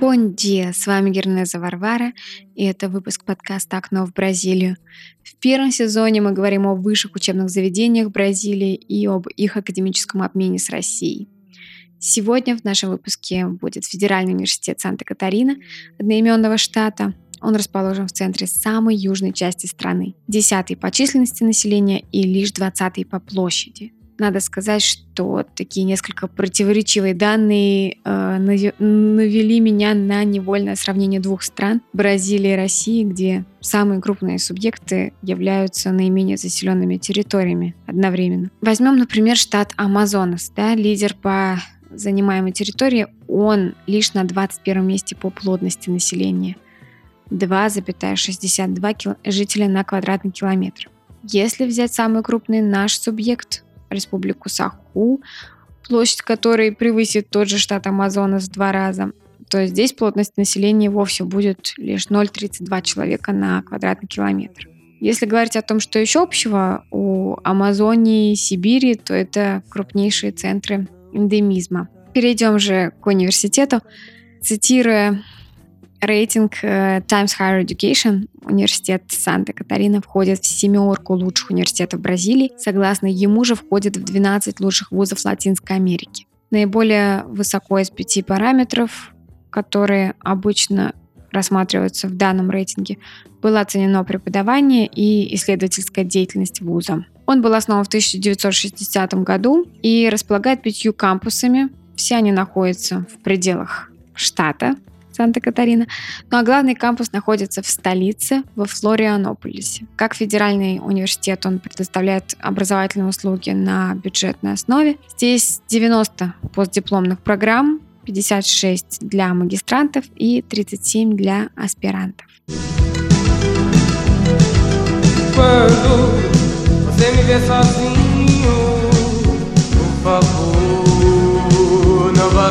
Бон dia! С вами Гернеза Варвара, и это выпуск подкаста «Окно в Бразилию». В первом сезоне мы говорим о высших учебных заведениях Бразилии и об их академическом обмене с Россией. Сегодня в нашем выпуске будет Федеральный университет Санта-Катарина, одноименного штата. Он расположен в центре самой южной части страны, десятый по численности населения и лишь двадцатый по площади – надо сказать, что такие несколько противоречивые данные э, навели меня на невольное сравнение двух стран Бразилии и России, где самые крупные субъекты являются наименее заселенными территориями одновременно. Возьмем, например, штат Амазонас, да, лидер по занимаемой территории, он лишь на 21 месте по плотности населения. 2,62 жителя на квадратный километр. Если взять самый крупный наш субъект, республику Саху, площадь которой превысит тот же штат Амазонас в два раза, то здесь плотность населения вовсе будет лишь 0,32 человека на квадратный километр. Если говорить о том, что еще общего у Амазонии и Сибири, то это крупнейшие центры эндемизма. Перейдем же к университету. Цитируя Рейтинг э, Times Higher Education, университет Санта-Катарина, входит в семерку лучших университетов Бразилии. Согласно ему же входит в 12 лучших вузов Латинской Америки. Наиболее высоко из пяти параметров, которые обычно рассматриваются в данном рейтинге, было оценено преподавание и исследовательская деятельность вуза. Он был основан в 1960 году и располагает пятью кампусами. Все они находятся в пределах штата, Санта-Катарина. Ну а главный кампус находится в столице, во Флорианополисе. Как федеральный университет он предоставляет образовательные услуги на бюджетной основе. Здесь 90 постдипломных программ, 56 для магистрантов и 37 для аспирантов. Por favor, não vá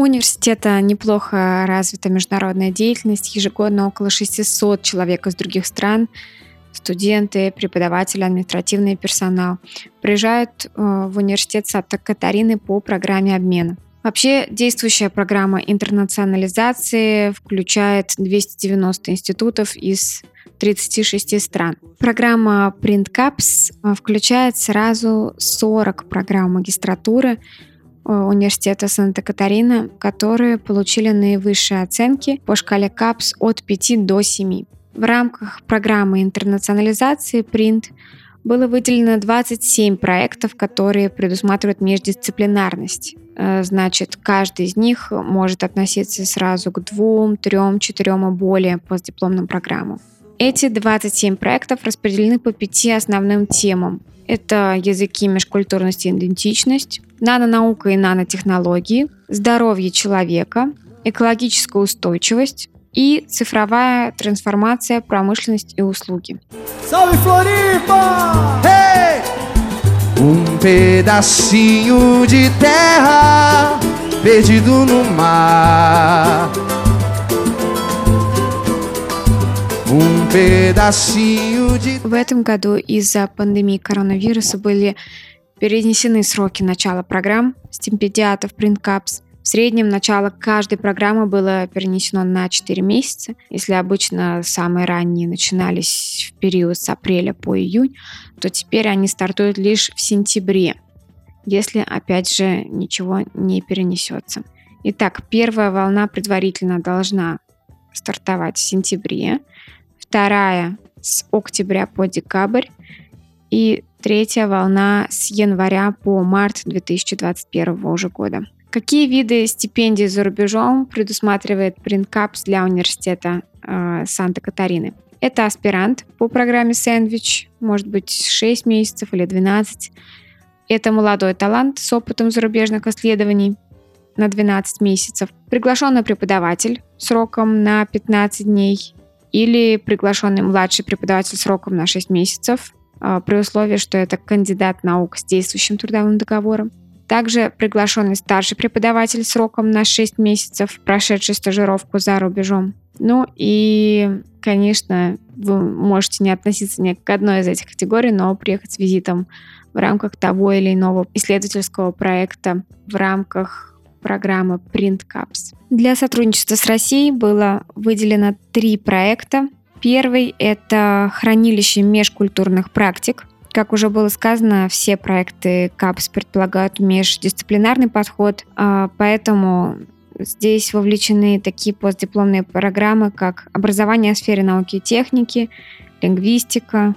у университета неплохо развита международная деятельность. Ежегодно около 600 человек из других стран, студенты, преподаватели, административный персонал, приезжают э, в университет Санта-Катарины по программе обмена. Вообще действующая программа интернационализации включает 290 институтов из 36 стран. Программа PrintCaps э, включает сразу 40 программ магистратуры, университета Санта-Катарина, которые получили наивысшие оценки по шкале КАПС от 5 до 7. В рамках программы интернационализации Print было выделено 27 проектов, которые предусматривают междисциплинарность. Э, значит, каждый из них может относиться сразу к двум, трем, четырем и более постдипломным программам. Эти 27 проектов распределены по пяти основным темам. Это языки, межкультурность и идентичность, нанонаука и нанотехнологии, здоровье человека, экологическая устойчивость и цифровая трансформация, промышленность и услуги. Salve Floripa! Hey! Um pedacinho de terra perdido no mar. В этом году из-за пандемии коронавируса были перенесены сроки начала программ стипендиатов PrintCaps. В среднем начало каждой программы было перенесено на 4 месяца. Если обычно самые ранние начинались в период с апреля по июнь, то теперь они стартуют лишь в сентябре, если, опять же, ничего не перенесется. Итак, первая волна предварительно должна стартовать в сентябре, вторая с октября по декабрь и третья волна с января по март 2021 уже года. Какие виды стипендий за рубежом предусматривает PrintCaps для университета э, Санта-Катарины? Это аспирант по программе «Сэндвич», может быть 6 месяцев или 12. Это молодой талант с опытом зарубежных исследований на 12 месяцев. Приглашенный преподаватель сроком на 15 дней или приглашенный младший преподаватель сроком на 6 месяцев, а, при условии, что это кандидат наук с действующим трудовым договором. Также приглашенный старший преподаватель сроком на 6 месяцев, прошедший стажировку за рубежом. Ну и, конечно, вы можете не относиться ни к одной из этих категорий, но приехать с визитом в рамках того или иного исследовательского проекта в рамках программы Print Caps. Для сотрудничества с Россией было выделено три проекта. Первый – это хранилище межкультурных практик. Как уже было сказано, все проекты КАПС предполагают междисциплинарный подход, а поэтому здесь вовлечены такие постдипломные программы, как образование в сфере науки и техники, лингвистика,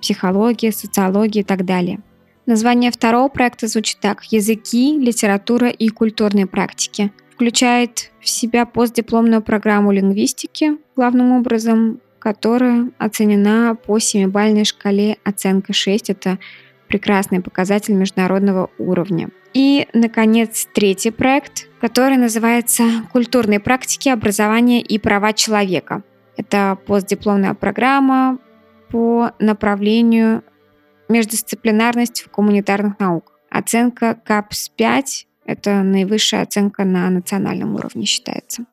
психология, социология и так далее. Название второго проекта звучит так «Языки, литература и культурные практики». Включает в себя постдипломную программу лингвистики, главным образом которая оценена по семибальной шкале оценка 6. Это прекрасный показатель международного уровня. И, наконец, третий проект, который называется «Культурные практики образования и права человека». Это постдипломная программа по направлению междисциплинарность в гуманитарных науках. Оценка КАПС-5 – это наивысшая оценка на национальном уровне считается.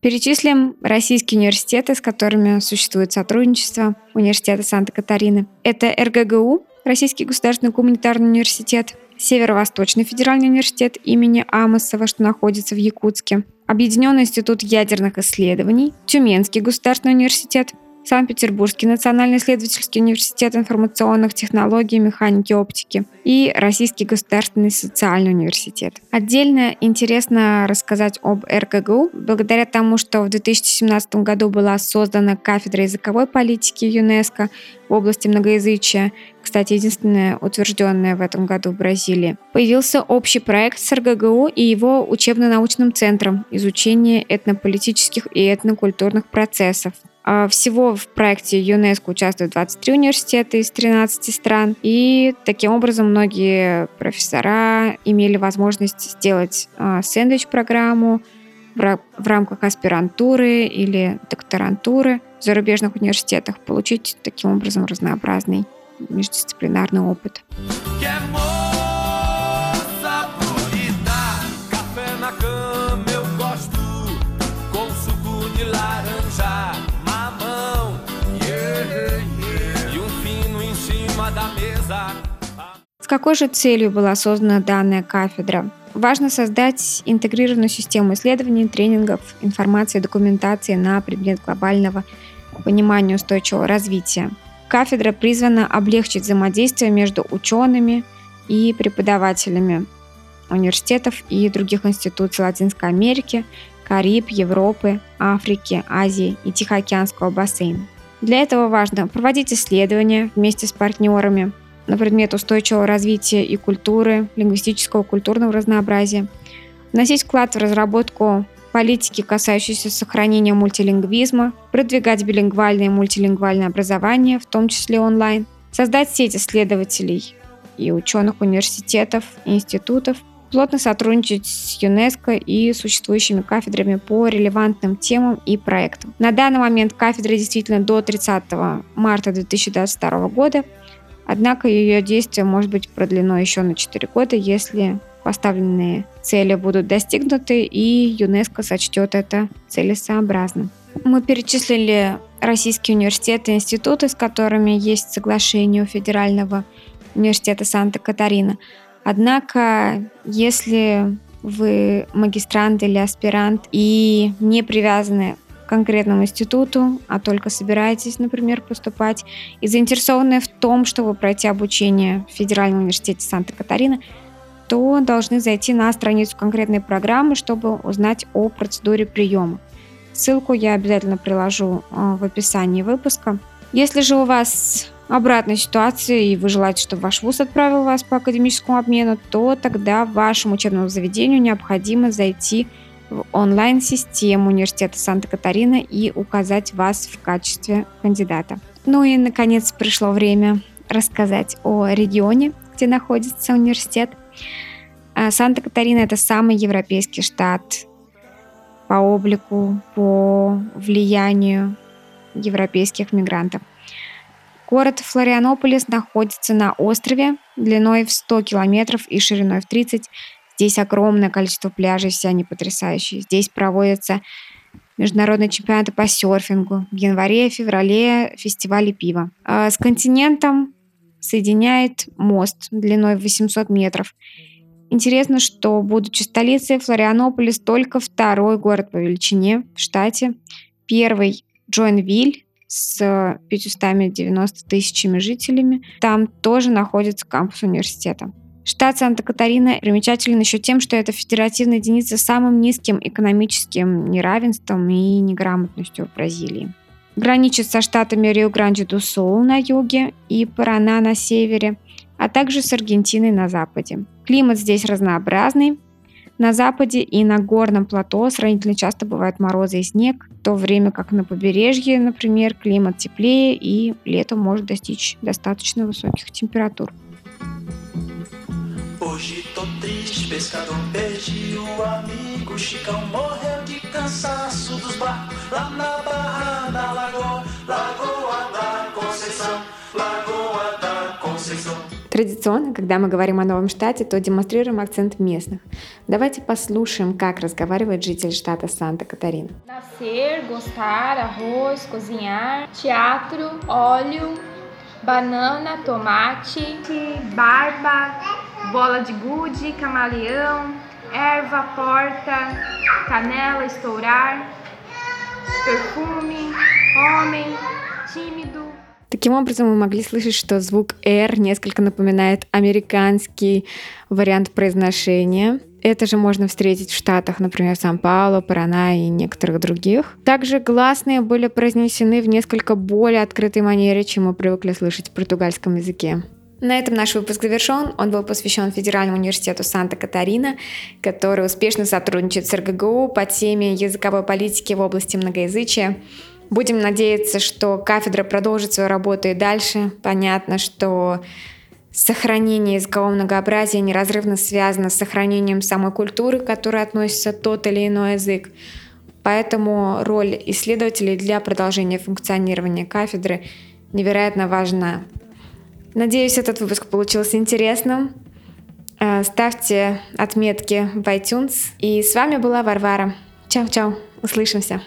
Перечислим российские университеты, с которыми существует сотрудничество университета Санта-Катарины. Это РГГУ, Российский государственный гуманитарный университет, Северо-Восточный федеральный университет имени Амосова, что находится в Якутске, Объединенный институт ядерных исследований, Тюменский государственный университет, Санкт-Петербургский национальный исследовательский университет информационных технологий, механики, оптики и Российский государственный социальный университет. Отдельно интересно рассказать об РГГУ, благодаря тому, что в 2017 году была создана кафедра языковой политики ЮНЕСКО в области многоязычия, кстати, единственная утвержденная в этом году в Бразилии, появился общий проект с РГГУ и его учебно-научным центром изучения этнополитических и этнокультурных процессов. А, всего в проекте ЮНЕСКО участвуют 23 университета из 13 стран, и таким образом многие профессора имели возможность сделать а, сэндвич-программу в рамках аспирантуры или докторантуры в зарубежных университетах, получить таким образом разнообразный междисциплинарный опыт. С какой же целью была создана данная кафедра? Важно создать интегрированную систему исследований, тренингов, информации, документации на предмет глобального понимания устойчивого развития. Кафедра призвана облегчить взаимодействие между учеными и преподавателями университетов и других институций Латинской Америки, Кариб, Европы, Африки, Азии и Тихоокеанского бассейна. Для этого важно проводить исследования вместе с партнерами, на предмет устойчивого развития и культуры, лингвистического культурного разнообразия, вносить вклад в разработку политики, касающейся сохранения мультилингвизма, продвигать билингвальное и мультилингвальное образование, в том числе онлайн, создать сеть исследователей и ученых университетов институтов, плотно сотрудничать с ЮНЕСКО и существующими кафедрами по релевантным темам и проектам. На данный момент кафедра действительно до 30 марта 2022 года Однако ее действие может быть продлено еще на 4 года, если поставленные цели будут достигнуты и ЮНЕСКО сочтет это целесообразным. Мы перечислили российские университеты и институты, с которыми есть соглашение у Федерального университета Санта-Катарина. Однако, если вы магистрант или аспирант и не привязаны конкретному институту, а только собираетесь, например, поступать, и заинтересованы в том, чтобы пройти обучение в Федеральном университете Санта-Катарина, то должны зайти на страницу конкретной программы, чтобы узнать о процедуре приема. Ссылку я обязательно приложу а, в описании выпуска. Если же у вас обратная ситуация, и вы желаете, чтобы ваш вуз отправил вас по академическому обмену, то тогда вашему учебному заведению необходимо зайти в онлайн-систему Университета Санта-Катарина и указать вас в качестве кандидата. Ну и, наконец, пришло время рассказать о регионе, где находится университет. А Санта-Катарина – это самый европейский штат по облику, по влиянию европейских мигрантов. Город Флорианополис находится на острове длиной в 100 километров и шириной в 30. Здесь огромное количество пляжей, все они потрясающие. Здесь проводятся международные чемпионаты по серфингу. В январе-феврале фестивали пива. А с континентом соединяет мост длиной в 800 метров. Интересно, что, будучи столицей, Флорианополис только второй город по величине в штате. Первый – Джойнвиль с 590 тысячами жителями. Там тоже находится кампус университета. Штат Санта-Катарина примечателен еще тем, что это федеративная единица с самым низким экономическим неравенством и неграмотностью в Бразилии. Граничит со штатами Рио-Гранди-ду-Сул на юге и Парана на севере, а также с Аргентиной на западе. Климат здесь разнообразный. На западе и на горном плато сравнительно часто бывают морозы и снег, в то время как на побережье, например, климат теплее и летом может достичь достаточно высоких температур. Hoje tô triste, pescador perdi o amigo Chicão morreu de cansaço dos barcos Lá na barra da lagoa, lagoa da Conceição Lagoa da Conceição Традиционно, когда мы говорим о новом штате, то демонстрируем акцент местных. Давайте послушаем, как разговаривает житель штата Санта-Катарина. Nascer, gostar, arroz, cozinhar, teatro, óleo, banana, tomate, barba, bola de gude, camaleão, erva, porta, canela, estourar, perfume, homem, tímido. Таким образом, мы могли слышать, что звук «р» несколько напоминает американский вариант произношения. Это же можно встретить в Штатах, например, Сан-Пауло, Парана и некоторых других. Также гласные были произнесены в несколько более открытой манере, чем мы привыкли слышать в португальском языке. На этом наш выпуск завершен. Он был посвящен Федеральному университету Санта-Катарина, который успешно сотрудничает с РГГУ по теме языковой политики в области многоязычия. Будем надеяться, что кафедра продолжит свою работу и дальше. Понятно, что сохранение языкового многообразия неразрывно связано с сохранением самой культуры, к которой относится тот или иной язык. Поэтому роль исследователей для продолжения функционирования кафедры невероятно важна. Надеюсь, этот выпуск получился интересным. Э, ставьте отметки в iTunes. И с вами была Варвара. Чао-чао. Услышимся.